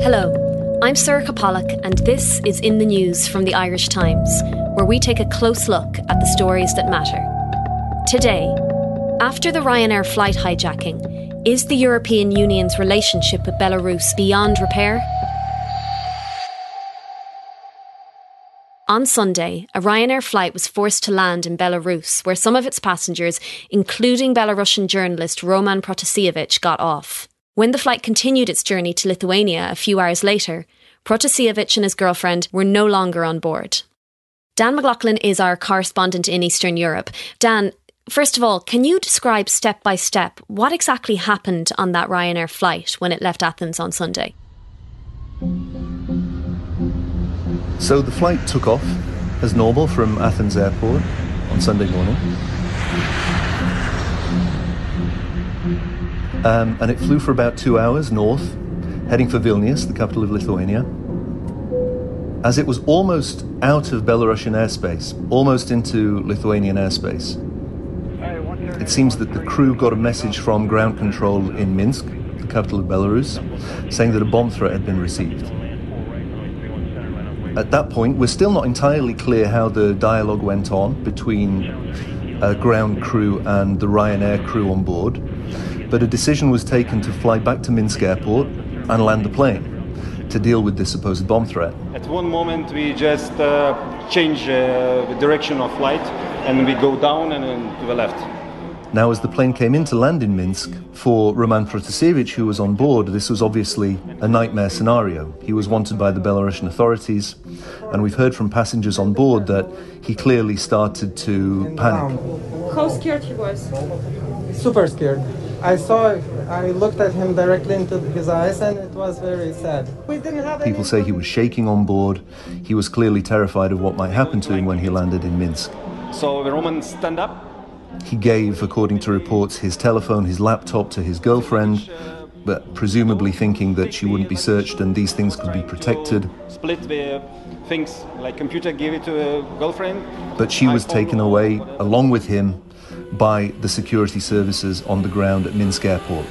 Hello, I'm Sorcha Pollak, and this is In the News from the Irish Times, where we take a close look at the stories that matter. Today, after the Ryanair flight hijacking, is the European Union's relationship with Belarus beyond repair? On Sunday, a Ryanair flight was forced to land in Belarus, where some of its passengers, including Belarusian journalist Roman Protasevich, got off. When the flight continued its journey to Lithuania a few hours later, Protasevich and his girlfriend were no longer on board. Dan McLaughlin is our correspondent in Eastern Europe. Dan, first of all, can you describe step by step what exactly happened on that Ryanair flight when it left Athens on Sunday? So the flight took off as normal from Athens airport on Sunday morning. Um, and it flew for about two hours north, heading for Vilnius, the capital of Lithuania. As it was almost out of Belarusian airspace, almost into Lithuanian airspace, it seems that the crew got a message from ground control in Minsk, the capital of Belarus, saying that a bomb threat had been received. At that point, we're still not entirely clear how the dialogue went on between uh, ground crew and the Ryanair crew on board, but a decision was taken to fly back to Minsk airport and land the plane to deal with this supposed bomb threat. At one moment, we just uh, change uh, the direction of flight and we go down and then to the left. Now, as the plane came in to land in Minsk, for Roman Protasevich, who was on board, this was obviously a nightmare scenario. He was wanted by the Belarusian authorities, and we've heard from passengers on board that he clearly started to panic. How scared he was? Super scared. I saw, I looked at him directly into his eyes, and it was very sad. We didn't have People say he was shaking on board. He was clearly terrified of what might happen to him when he landed in Minsk. So the Roman stand up he gave, according to reports, his telephone, his laptop to his girlfriend, but presumably thinking that she wouldn't be searched and these things could be protected. Split the things like computer, give it to a girlfriend. But she was taken away along with him by the security services on the ground at Minsk airport.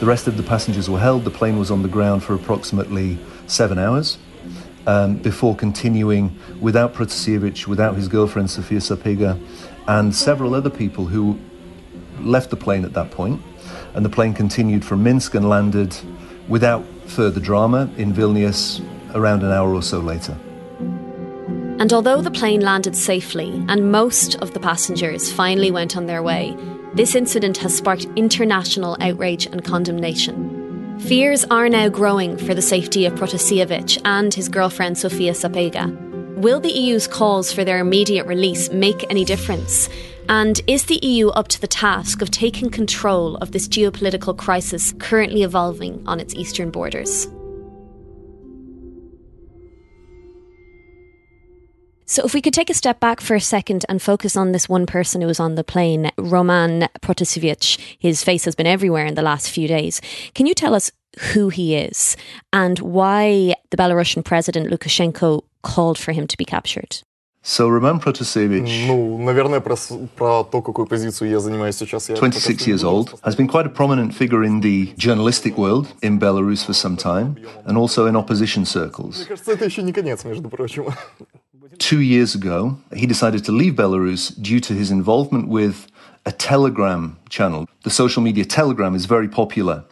The rest of the passengers were held. The plane was on the ground for approximately seven hours um, before continuing without Protasevich, without his girlfriend Sofia Sapega, and several other people who left the plane at that point. And the plane continued from Minsk and landed without further drama in Vilnius around an hour or so later. And although the plane landed safely and most of the passengers finally went on their way, this incident has sparked international outrage and condemnation. Fears are now growing for the safety of Protasevich and his girlfriend Sofia Sapega. Will the EU's calls for their immediate release make any difference? And is the EU up to the task of taking control of this geopolitical crisis currently evolving on its eastern borders? So, if we could take a step back for a second and focus on this one person who was on the plane, Roman Protasevich. His face has been everywhere in the last few days. Can you tell us who he is and why the Belarusian president Lukashenko called for him to be captured? So Roman Protasevich, ну, наверное, про, про то, какую позицию я занимаю сейчас. 26 years old, has been quite a prominent figure in the journalistic world in Belarus for some time, and also in opposition circles. Мне кажется, это еще не конец, между прочим. Two years ago, he decided to leave Belarus due to his involvement with a Telegram channel. The social media Telegram is very popular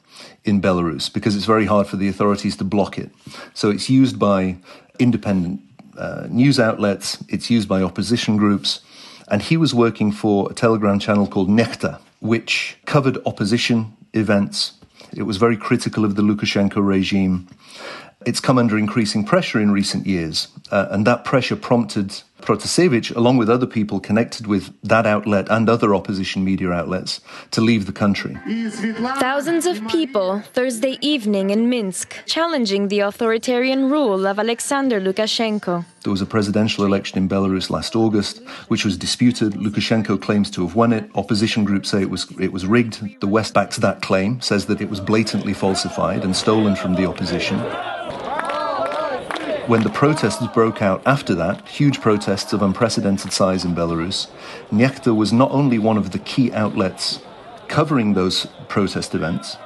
in Belarus because it's very hard for the authorities to block it. So it's used by independent uh, news outlets, it's used by opposition groups, and he was working for a Telegram channel called Nexta, which covered opposition events. It was very critical of the Lukashenko regime. It's come under increasing pressure in recent years, uh, and that pressure prompted Protasevich, along with other people connected with that outlet and other opposition media outlets, to leave the country. Thousands of people Thursday evening in Minsk challenging the authoritarian rule of Alexander Lukashenko. There was a presidential election in Belarus last August, which was disputed. Lukashenko claims to have won it. Opposition groups say it was it was rigged. The West backs that claim, says that it was blatantly falsified and stolen from the opposition. When the protests broke out after that, huge protests of unprecedented size in Belarus, Nexta was not only one of the key outlets covering those protest events,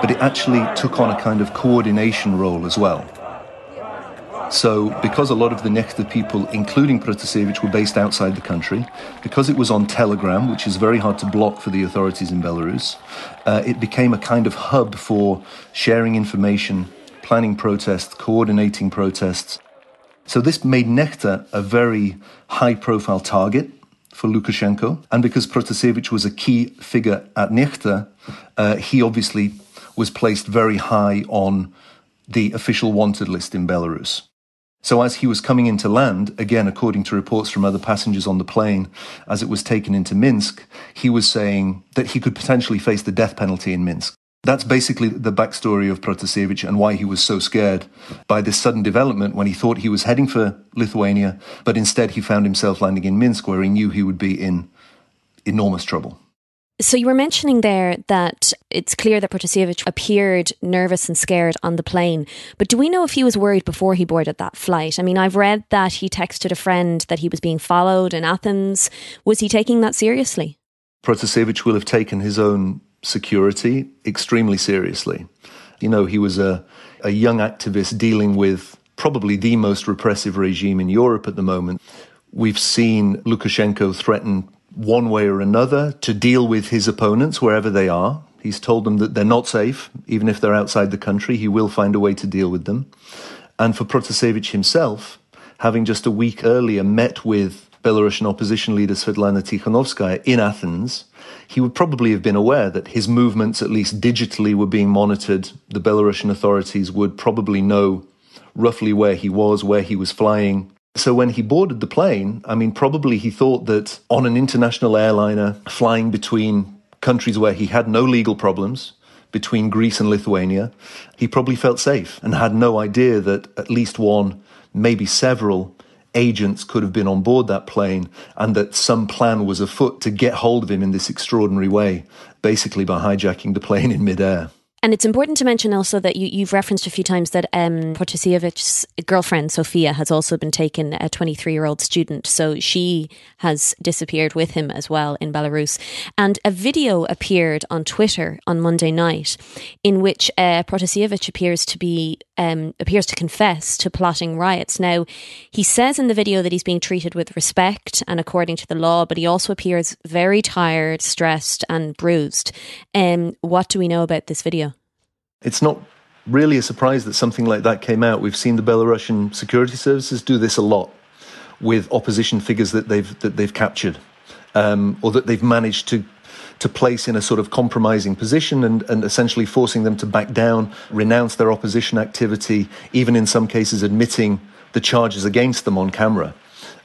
but it actually took on a kind of coordination role as well. So, because a lot of the Nexta people, including Protasevich, were based outside the country, because it was on Telegram, which is very hard to block for the authorities in Belarus, uh, it became a kind of hub for sharing information, planning protests, coordinating protests. So, this made Nexta a very high profile target for Lukashenko. And because Protasevich was a key figure at Nexta, uh, he obviously was placed very high on the official wanted list in Belarus. So, as he was coming into land, again, according to reports from other passengers on the plane, as it was taken into Minsk, he was saying that he could potentially face the death penalty in Minsk. That's basically the backstory of Protasevich and why he was so scared by this sudden development when he thought he was heading for Lithuania, but instead he found himself landing in Minsk, where he knew he would be in enormous trouble. So you were mentioning there that it's clear that Protasevich appeared nervous and scared on the plane. But do we know if he was worried before he boarded that flight? I mean, I've read that he texted a friend that he was being followed in Athens. Was he taking that seriously? Protasevich will have taken his own security extremely seriously. You know, he was a, a young activist dealing with probably the most repressive regime in Europe at the moment. We've seen Lukashenko threaten one way or another to deal with his opponents wherever they are. He's told them that they're not safe, even if they're outside the country. He will find a way to deal with them. And for Protasevich himself, having just a week earlier met with Belarusian opposition leader Svetlana Tikhanovskaya in Athens, he would probably have been aware that his movements, at least digitally, were being monitored. The Belarusian authorities would probably know roughly where he was, where he was flying, so when he boarded the plane, I mean, probably he thought that on an international airliner flying between countries where he had no legal problems, between Greece and Lithuania, he probably felt safe and had no idea that at least one, maybe several agents could have been on board that plane and that some plan was afoot to get hold of him in this extraordinary way, basically by hijacking the plane in midair. And it's important to mention also that you, have referenced a few times that um, girlfriend, Sophia, has also been taken, a 23 year old student. So she has disappeared with him as well in Belarus. And a video appeared on Twitter on Monday night in which uh, Protasevich appears to be um, appears to confess to plotting riots. Now, he says in the video that he's being treated with respect and according to the law, but he also appears very tired, stressed, and bruised. Um, what do we know about this video? It's not really a surprise that something like that came out. We've seen the Belarusian security services do this a lot with opposition figures that they've that they've captured um, or that they've managed to to place in a sort of compromising position and, and essentially forcing them to back down, renounce their opposition activity, even in some cases admitting the charges against them on camera.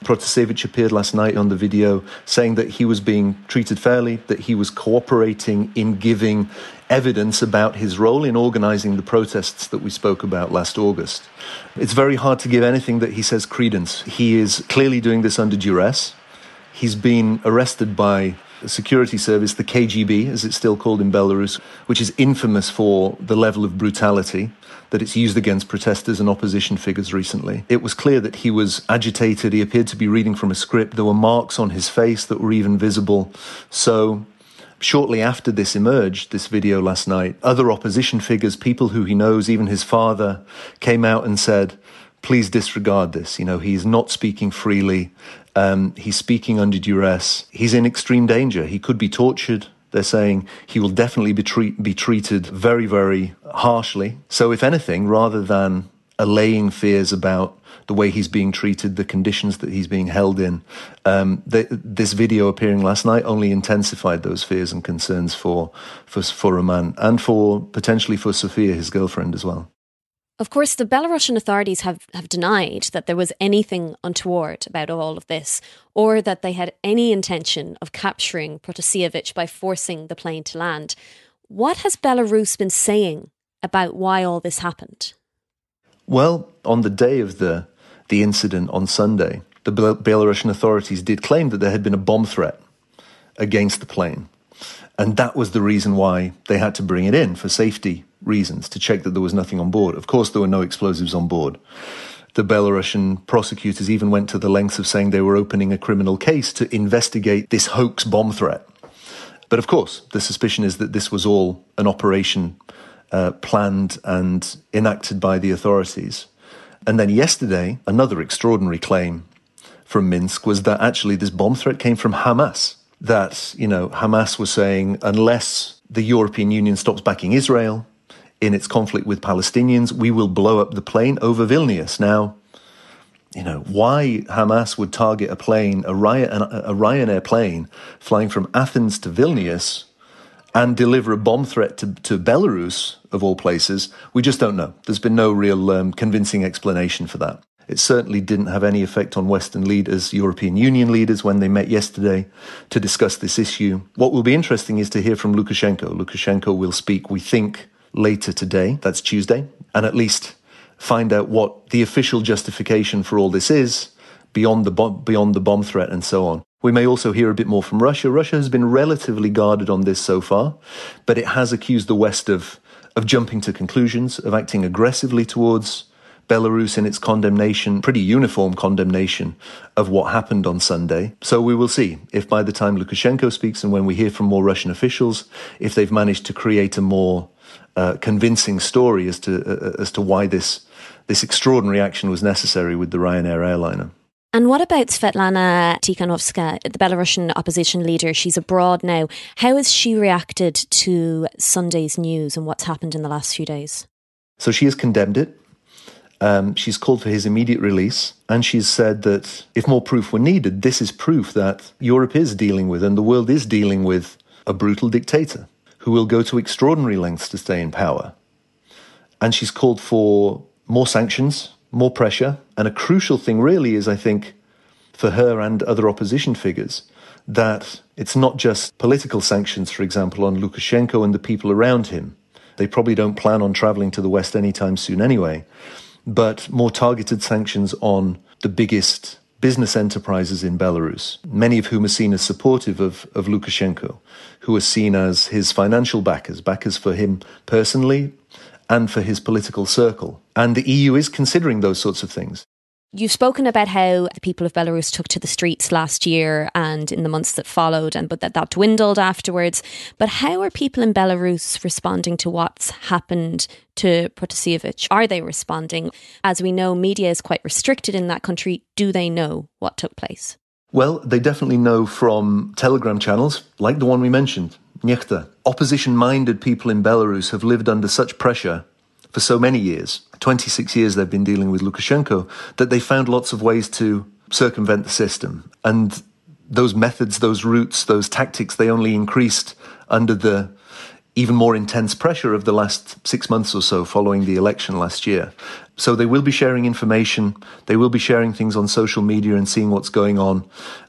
Protasevich appeared last night on the video saying that he was being treated fairly, that he was cooperating in giving evidence about his role in organizing the protests that we spoke about last August. It's very hard to give anything that he says credence. He is clearly doing this under duress. He's been arrested by the security service, the KGB, as it's still called in Belarus, which is infamous for the level of brutality that it's used against protesters and opposition figures recently. It was clear that he was agitated. He appeared to be reading from a script. There were marks on his face that were even visible. So shortly after this emerged, this video last night, other opposition figures, people who he knows, even his father, came out and said, please disregard this. You know, he's not speaking freely. Um, he's speaking under duress. He's in extreme danger. He could be tortured. They're saying he will definitely be, treat, be treated very, very harshly. So, if anything, rather than allaying fears about the way he's being treated, the conditions that he's being held in. Um, the, this video appearing last night only intensified those fears and concerns for, for, for Roman and for potentially for Sofia, his girlfriend, as well. Of course, the Belarusian authorities have, have denied that there was anything untoward about all of this, or that they had any intention of capturing Protasevich by forcing the plane to land. What has Belarus been saying about why all this happened? Well, on the day of the the incident on Sunday, the Belarusian authorities did claim that there had been a bomb threat against the plane. And that was the reason why they had to bring it in for safety reasons to check that there was nothing on board. Of course, there were no explosives on board. The Belarusian prosecutors even went to the lengths of saying they were opening a criminal case to investigate this hoax bomb threat. But of course, the suspicion is that this was all an operation uh, planned and enacted by the authorities. And then yesterday, another extraordinary claim from Minsk was that actually this bomb threat came from Hamas. That, you know, Hamas was saying unless the European Union stops backing Israel in its conflict with Palestinians, we will blow up the plane over Vilnius. Now, you know, why Hamas would target a plane, a, Ryan, a Ryanair plane flying from Athens to Vilnius and deliver a bomb threat to, to Belarus, of all places, we just don't know. There's been no real um, convincing explanation for that. It certainly didn't have any effect on Western leaders, European Union leaders, when they met yesterday to discuss this issue. What will be interesting is to hear from Lukashenko. Lukashenko will speak, we think, later today. That's Tuesday. And at least find out what the official justification for all this is beyond the beyond the bomb threat and so on. We may also hear a bit more from Russia. Russia has been relatively guarded on this so far, but it has accused the West of of jumping to conclusions, of acting aggressively towards Belarus in its condemnation, pretty uniform condemnation of what happened on Sunday. So we will see if by the time Lukashenko speaks and when we hear from more Russian officials, if they've managed to create a more uh, convincing story as to uh, as to why this this extraordinary action was necessary with the Ryanair airliner. And what about Svetlana Tikhanovskaya, the Belarusian opposition leader? She's abroad now. How has she reacted to Sunday's news and what's happened in the last few days? So she has condemned it. Um, she's called for his immediate release, and she's said that if more proof were needed, this is proof that Europe is dealing with and the world is dealing with a brutal dictator who will go to extraordinary lengths to stay in power. And she's called for more sanctions, more pressure. And a crucial thing, really, is I think, for her and other opposition figures, that it's not just political sanctions, for example, on Lukashenko and the people around him. They probably don't plan on traveling to the West anytime soon anyway, but more targeted sanctions on the biggest business enterprises in Belarus, many of whom are seen as supportive of, of Lukashenko, who are seen as his financial backers, backers for him personally, and for his political circle. And the EU is considering those sorts of things. You've spoken about how the people of Belarus took to the streets last year and in the months that followed, and but that that dwindled afterwards. But how are people in Belarus responding to what's happened to Protasevich? Are they responding? As we know, media is quite restricted in that country. Do they know what took place? Well, they definitely know from telegram channels like the one we mentioned, Nexta. Opposition minded people in Belarus have lived under such pressure for so many years 26 years they've been dealing with Lukashenko that they found lots of ways to circumvent the system. And those methods, those routes, those tactics, they only increased under the even more intense pressure of the last six months or so following the election last year. So they will be sharing information, they will be sharing things on social media and seeing what's going on.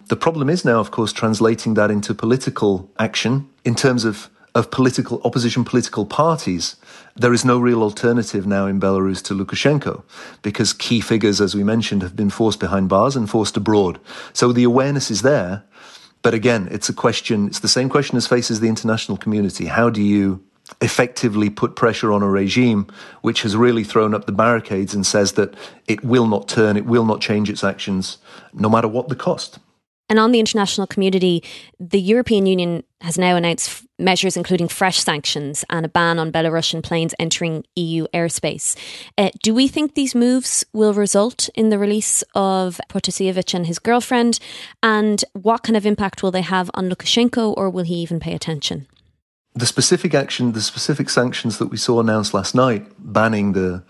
The problem is now, of course, translating that into political action in terms of of political opposition political parties, there is no real alternative now in Belarus to Lukashenko because key figures, as we mentioned, have been forced behind bars and forced abroad. So the awareness is there. But again, it's a question, it's the same question as faces the international community. How do you effectively put pressure on a regime which has really thrown up the barricades and says that it will not turn, it will not change its actions, no matter what the cost? And on the international community, the European Union has now announced measures including fresh sanctions and a ban on Belarusian planes entering EU airspace. Uh, do we think these moves will result in the release of Protasevich and his girlfriend? And what kind of impact will they have on Lukashenko, or will he even pay attention? The specific action, the specific sanctions that we saw announced last night, banning the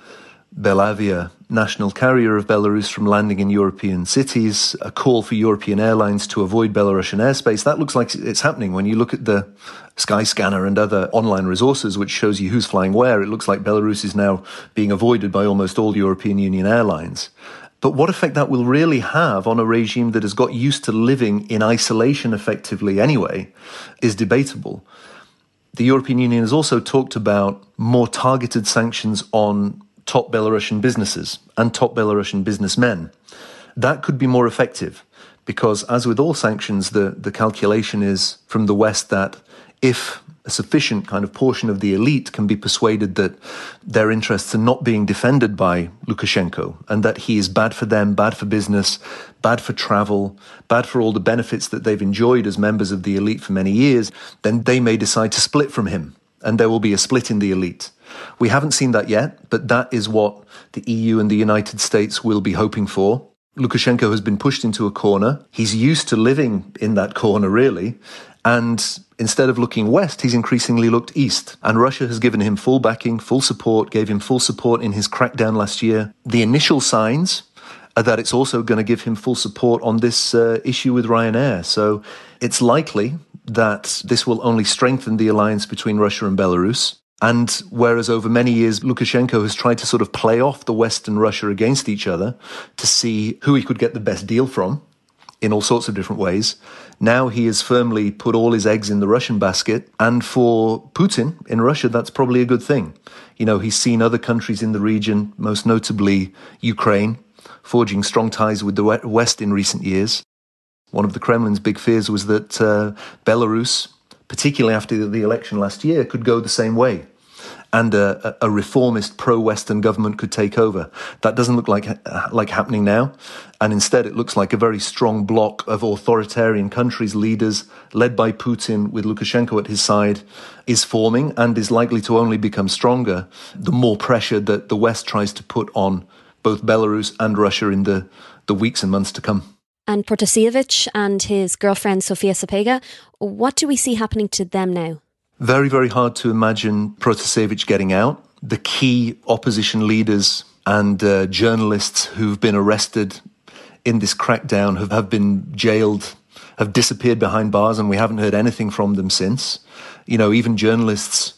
Belavia, national carrier of Belarus, from landing in European cities, a call for European airlines to avoid Belarusian airspace. That looks like it's happening when you look at the Skyscanner and other online resources, which shows you who's flying where. It looks like Belarus is now being avoided by almost all European Union airlines. But what effect that will really have on a regime that has got used to living in isolation effectively anyway is debatable. The European Union has also talked about more targeted sanctions on top Belarusian businesses and top Belarusian businessmen. That could be more effective because, as with all sanctions, the, the calculation is from the West that if a sufficient kind of portion of the elite can be persuaded that their interests are not being defended by Lukashenko and that he is bad for them, bad for business, bad for travel, bad for all the benefits that they've enjoyed as members of the elite for many years, then they may decide to split from him and there will be a split in the elite. We haven't seen that yet, but that is what the EU and the United States will be hoping for. Lukashenko has been pushed into a corner. He's used to living in that corner, really. And instead of looking west, he's increasingly looked east. And Russia has given him full backing, full support, gave him full support in his crackdown last year. The initial signs that it's also going to give him full support on this uh, issue with Ryanair. So it's likely that this will only strengthen the alliance between Russia and Belarus. And whereas over many years, Lukashenko has tried to sort of play off the West and Russia against each other to see who he could get the best deal from in all sorts of different ways. Now he has firmly put all his eggs in the Russian basket. And for Putin in Russia, that's probably a good thing. You know, he's seen other countries in the region, most notably Ukraine, forging strong ties with the West in recent years. One of the Kremlin's big fears was that uh, Belarus, particularly after the election last year, could go the same way and a, a reformist pro-Western government could take over. That doesn't look like like happening now, and instead it looks like a very strong bloc of authoritarian countries, leaders led by Putin with Lukashenko at his side, is forming and is likely to only become stronger the more pressure that the West tries to put on both Belarus and Russia in the the weeks and months to come. And Protasevich and his girlfriend Sofia Sapega, what do we see happening to them now? Very, very hard to imagine Protasevich getting out. The key opposition leaders and uh, journalists who've been arrested in this crackdown have, have been jailed, have disappeared behind bars, and we haven't heard anything from them since. You know, even journalists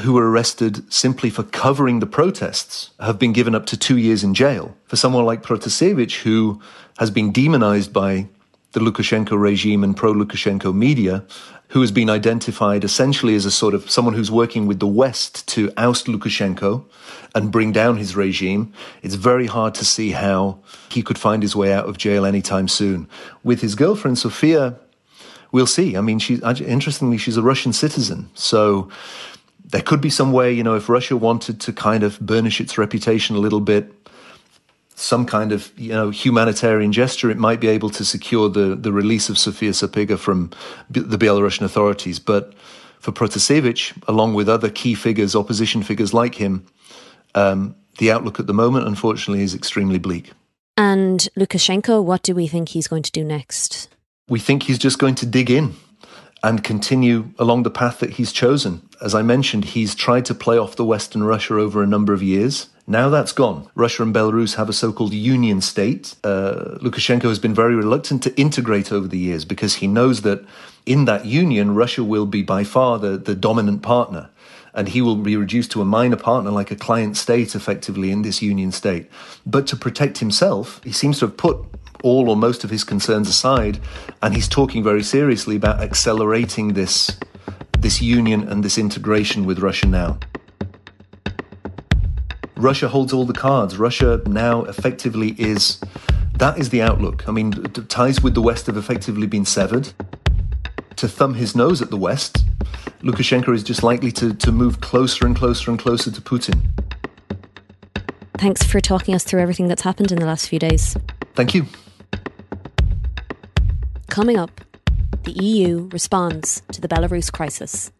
who were arrested simply for covering the protests have been given up to two years in jail. For someone like Protasevich, who has been demonized by the Lukashenko regime and pro Lukashenko media, who has been identified essentially as a sort of someone who's working with the West to oust Lukashenko and bring down his regime, it's very hard to see how he could find his way out of jail anytime soon. With his girlfriend, Sofia, we'll see. I mean, she's interestingly, she's a Russian citizen. So there could be some way, you know, if Russia wanted to kind of burnish its reputation a little bit, some kind of you know humanitarian gesture, it might be able to secure the, the release of Sofia Sapega from B- the Belarusian authorities. But for Protasevich, along with other key figures, opposition figures like him, um, the outlook at the moment, unfortunately, is extremely bleak. And Lukashenko, what do we think he's going to do next? We think he's just going to dig in and continue along the path that he's chosen. As I mentioned, he's tried to play off the Western Russia over a number of years. Now that's gone. Russia and Belarus have a so called union state. Uh, Lukashenko has been very reluctant to integrate over the years because he knows that in that union, Russia will be by far the, the dominant partner. And he will be reduced to a minor partner, like a client state, effectively, in this union state. But to protect himself, he seems to have put all or most of his concerns aside, and he's talking very seriously about accelerating this, this union and this integration with Russia now. Russia holds all the cards. Russia now effectively is that is the outlook. I mean, ties with the West have effectively been severed. To thumb his nose at the West, Lukashenko is just likely to, to move closer and closer and closer to Putin. Thanks for talking us through everything that's happened in the last few days. Thank you. Coming up, the EU responds to the Belarus crisis.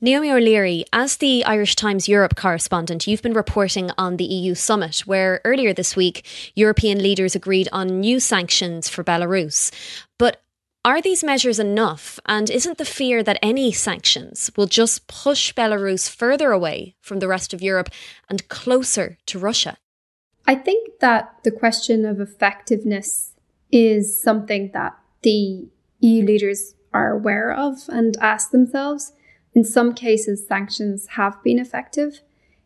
Naomi O'Leary, as the Irish Times Europe correspondent, you've been reporting on the EU summit, where earlier this week European leaders agreed on new sanctions for Belarus. But are these measures enough? And isn't the fear that any sanctions will just push Belarus further away from the rest of Europe and closer to Russia? I think that the question of effectiveness is something that the EU leaders are aware of and ask themselves. In some cases, sanctions have been effective.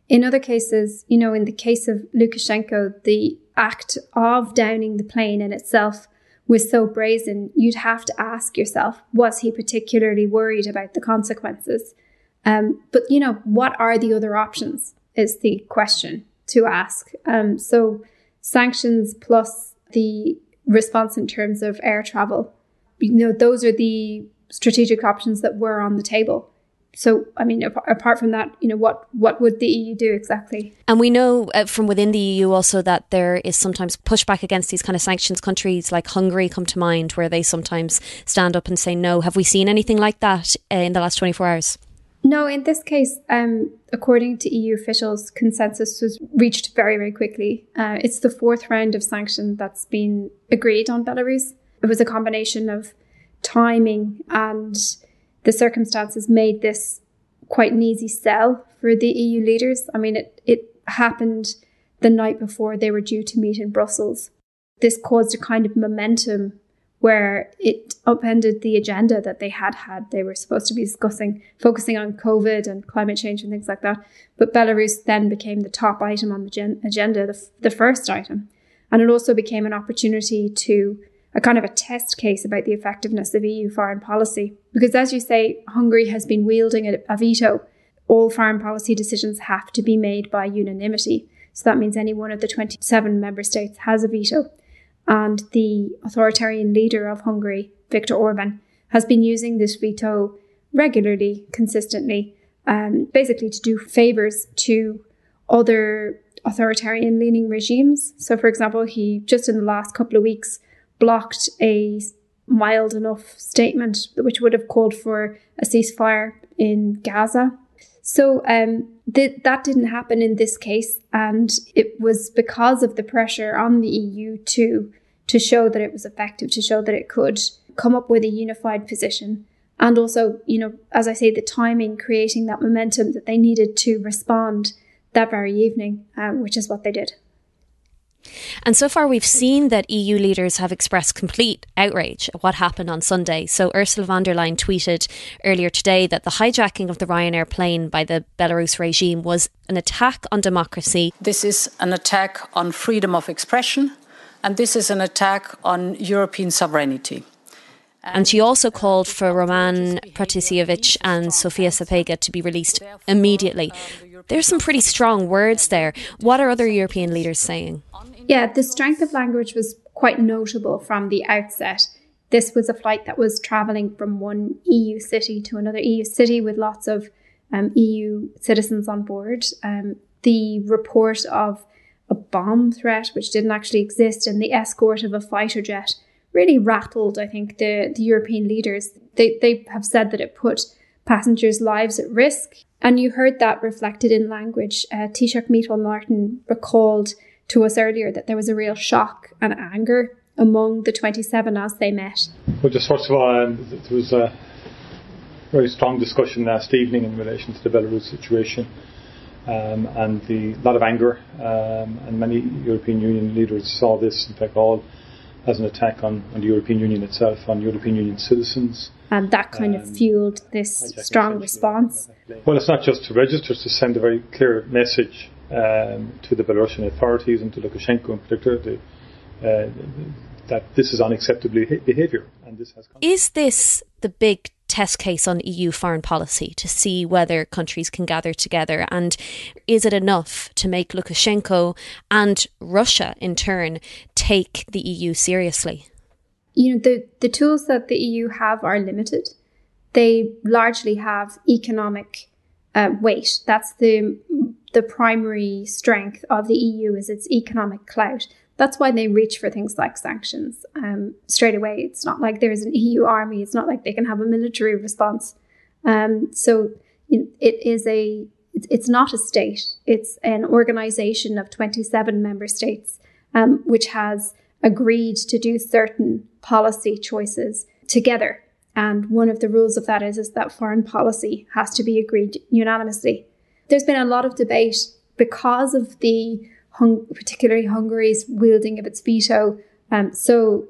In other cases, you know, in the case of Lukashenko, the act of downing the plane in itself was so brazen, you'd have to ask yourself, was he particularly worried about the consequences? Um, but, you know, what are the other options is the question to ask. Um, so, sanctions plus the response in terms of air travel, you know, those are the strategic options that were on the table so, I mean, apart from that, you know, what what would the EU do exactly? And we know uh, from within the EU also that there is sometimes pushback against these kind of sanctions. Countries like Hungary come to mind, where they sometimes stand up and say no. Have we seen anything like that uh, in the last twenty four hours? No, in this case, um, according to EU officials, consensus was reached very, very quickly. Uh, it's the fourth round of sanction that's been agreed on Belarus. It was a combination of timing and the circumstances made this quite an easy sell for the EU leaders. I mean, it, it happened the night before they were due to meet in Brussels. This caused a kind of momentum where it upended the agenda that they had had. They were supposed to be discussing, focusing on COVID and climate change and things like that. But Belarus then became the top item on the gen- agenda, the, f- the first item. And it also became an opportunity to a kind of a test case about the effectiveness of EU foreign policy. Because as you say, Hungary has been wielding a, a veto. All foreign policy decisions have to be made by unanimity. So that means any one of the 27 member states has a veto. And the authoritarian leader of Hungary, Viktor Orban, has been using this veto regularly, consistently, um, basically to do favors to other authoritarian leaning regimes. So, for example, he just in the last couple of weeks blocked a mild enough statement which would have called for a ceasefire in Gaza. So um, th- that didn't happen in this case, and it was because of the pressure on the EU to to show that it was effective, to show that it could come up with a unified position, and also, you know, as I say, the timing, creating that momentum that they needed to respond that very evening, um, which is what they did. And so far, we've seen that EU leaders have expressed complete outrage at what happened on Sunday. So, Ursula von der Leyen tweeted earlier today that the hijacking of the Ryanair plane by the Belarus regime was an attack on democracy. This is an attack on freedom of expression, and this is an attack on European sovereignty. And she also called for Roman Protasevich and Sofia Sapega to be released immediately. There's some pretty strong words there. What are other European leaders saying? Yeah, the strength of language was quite notable from the outset. This was a flight that was travelling from one EU city to another EU city with lots of um, EU citizens on board. Um, the report of a bomb threat, which didn't actually exist, and the escort of a fighter jet really rattled, I think, the, the European leaders. They, they have said that it put passengers' lives at risk. And you heard that reflected in language. Uh, Taoiseach Micheál Martin recalled to us earlier that there was a real shock and anger among the 27 as they met. Well, just first of all, um, there was a very strong discussion last evening in relation to the Belarus situation. Um, and the lot of anger, um, and many European Union leaders saw this, in fact, all as an attack on, on the European Union itself, on European Union citizens. And that kind um, of fueled this strong response. Well, it's not just to register, it's to send a very clear message um, to the Belarusian authorities and to Lukashenko in particular the, uh, that this is unacceptable behaviour. And this has is this the big test case on EU foreign policy to see whether countries can gather together? And is it enough to make Lukashenko and Russia in turn take the EU seriously? You know, the, the tools that the EU have are limited. They largely have economic uh, weight. That's the the primary strength of the EU is its economic clout. That's why they reach for things like sanctions um, straight away. It's not like there's an EU army. It's not like they can have a military response. Um, so it is a it's, not a state. It's an organization of 27 member states, um, which has agreed to do certain policy choices together. And one of the rules of that is, is that foreign policy has to be agreed unanimously. There's been a lot of debate because of the hung- particularly Hungary's wielding of its veto um, so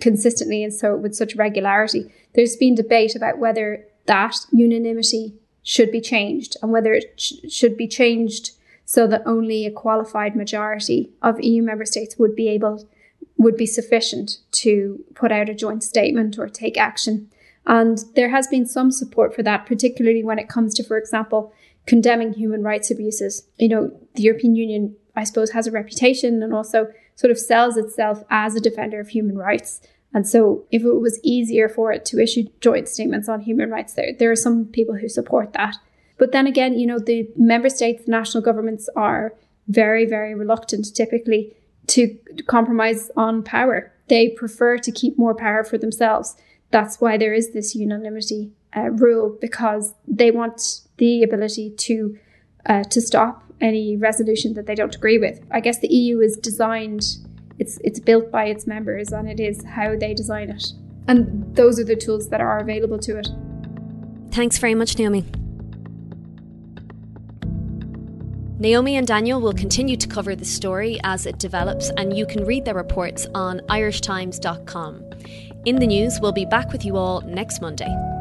consistently and so with such regularity. There's been debate about whether that unanimity should be changed and whether it sh- should be changed so that only a qualified majority of EU member states would be able would be sufficient to put out a joint statement or take action. And there has been some support for that, particularly when it comes to, for example, condemning human rights abuses. You know, the European Union, I suppose, has a reputation and also sort of sells itself as a defender of human rights. And so, if it was easier for it to issue joint statements on human rights, there there are some people who support that. But then again, you know, the member states, the national governments are very, very reluctant typically to compromise on power. They prefer to keep more power for themselves. That's why there is this unanimity uh, rule because they want the ability to uh, to stop any resolution that they don't agree with. I guess the EU is designed it's it's built by its members and it is how they design it. And those are the tools that are available to it. Thanks very much, Naomi. Naomi and Daniel will continue to cover the story as it develops, and you can read their reports on irishtimes.com. In the news, we'll be back with you all next Monday.